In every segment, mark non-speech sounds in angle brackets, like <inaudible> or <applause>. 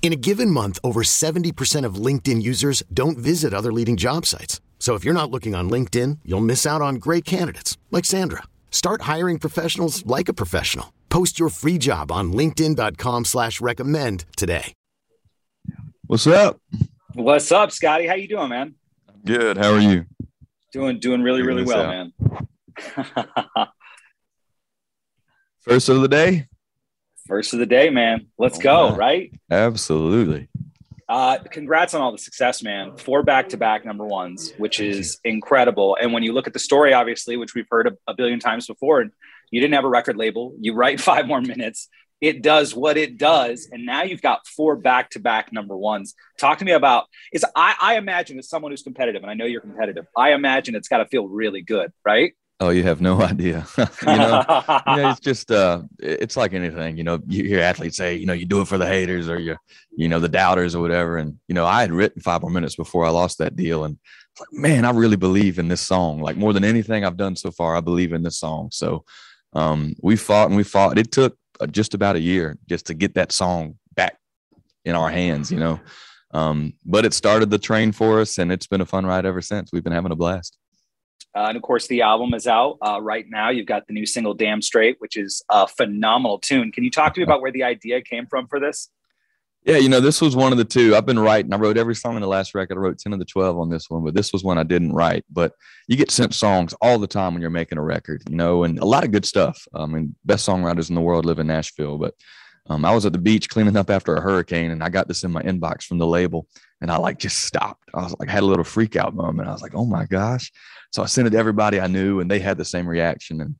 In a given month, over 70% of LinkedIn users don't visit other leading job sites. So if you're not looking on LinkedIn, you'll miss out on great candidates like Sandra. Start hiring professionals like a professional. Post your free job on LinkedIn.com slash recommend today. What's up? What's up, Scotty? How you doing, man? Good. How are you? Doing doing really, really well, out. man. <laughs> First of the day? First of the day, man. Let's All go, right. right? Absolutely. Uh, congrats on all the success, man. Four back to back number ones, which is incredible. And when you look at the story, obviously, which we've heard a, a billion times before, you didn't have a record label. You write <laughs> five more minutes. It does what it does, and now you've got four back to back number ones. Talk to me about is I, I imagine as someone who's competitive, and I know you're competitive. I imagine it's got to feel really good, right? Oh, you have no <laughs> idea. you know, it's just uh it's like anything, you know, you hear athletes say, you know, you do it for the haters or you, you know, the doubters or whatever. And, you know, I had written five more minutes before I lost that deal. And like, man, I really believe in this song. Like more than anything I've done so far, I believe in this song. So um we fought and we fought. It took uh, just about a year just to get that song back in our hands, you know. Um, but it started the train for us and it's been a fun ride ever since. We've been having a blast. Uh, and of course, the album is out uh, right now. You've got the new single "Damn Strait," which is a phenomenal tune. Can you talk to me about where the idea came from for this? Yeah, you know, this was one of the two. I've been writing. I wrote every song in the last record. I wrote 10 of the 12 on this one, but this was one I didn't write. But you get sent songs all the time when you're making a record, you know, and a lot of good stuff. I mean, best songwriters in the world live in Nashville. But um, I was at the beach cleaning up after a hurricane and I got this in my inbox from the label and I like just stopped. I was like, had a little freak out moment. I was like, oh my gosh. So I sent it to everybody I knew and they had the same reaction. And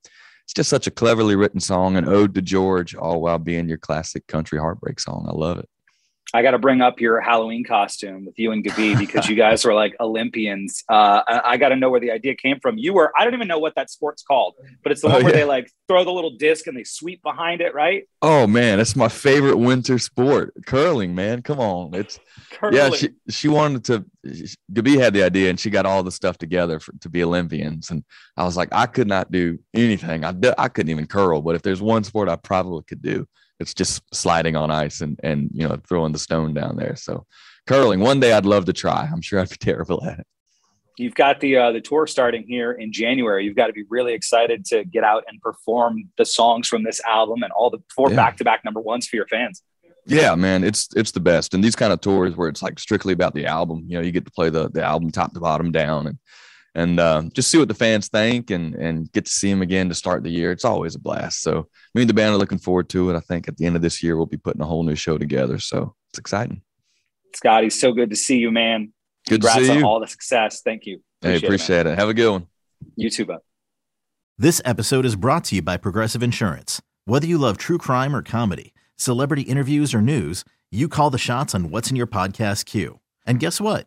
it's just such a cleverly written song, an ode to George, all while being your classic country heartbreak song. I love it. I got to bring up your Halloween costume with you and Gabi because you guys were like Olympians. Uh, I, I got to know where the idea came from. You were, I don't even know what that sport's called, but it's the Oh, one where yeah. they like throw the little disc and they sweep behind it, right? Oh man, that's my favorite winter sport. Curling, man. Come on. It's yeah, she she wanted to. Gabi had the idea, and she got all the stuff together for, to be Olympians. And I was like, I could not do anything. I, I couldn't even curl. But if there's one sport I probably could do, it's just sliding on ice and and you know throwing the stone down there. So curling, one day I'd love to try. I'm sure I'd be <laughs> terrible at it. You've got the uh, the tour starting here in January. You've got to be really excited to get out and perform the songs from this album and all the four back to back number ones for your fans. Yeah, man, it's it's the best. And these kind of tours where it's like strictly about the album, you know, you get to play the the album top to bottom down and and uh, just see what the fans think and and get to see them again to start the year. It's always a blast. So me and the band are looking forward to it. I think at the end of this year we'll be putting a whole new show together. So it's exciting. Scotty, so good to see you, man. Good to Congrats see on you. all the success. Thank you. hey, it, appreciate it. Have a good one. You too, bud. This episode is brought to you by Progressive Insurance. Whether you love true crime or comedy, celebrity interviews or news, you call the shots on what's in your podcast queue. And guess what?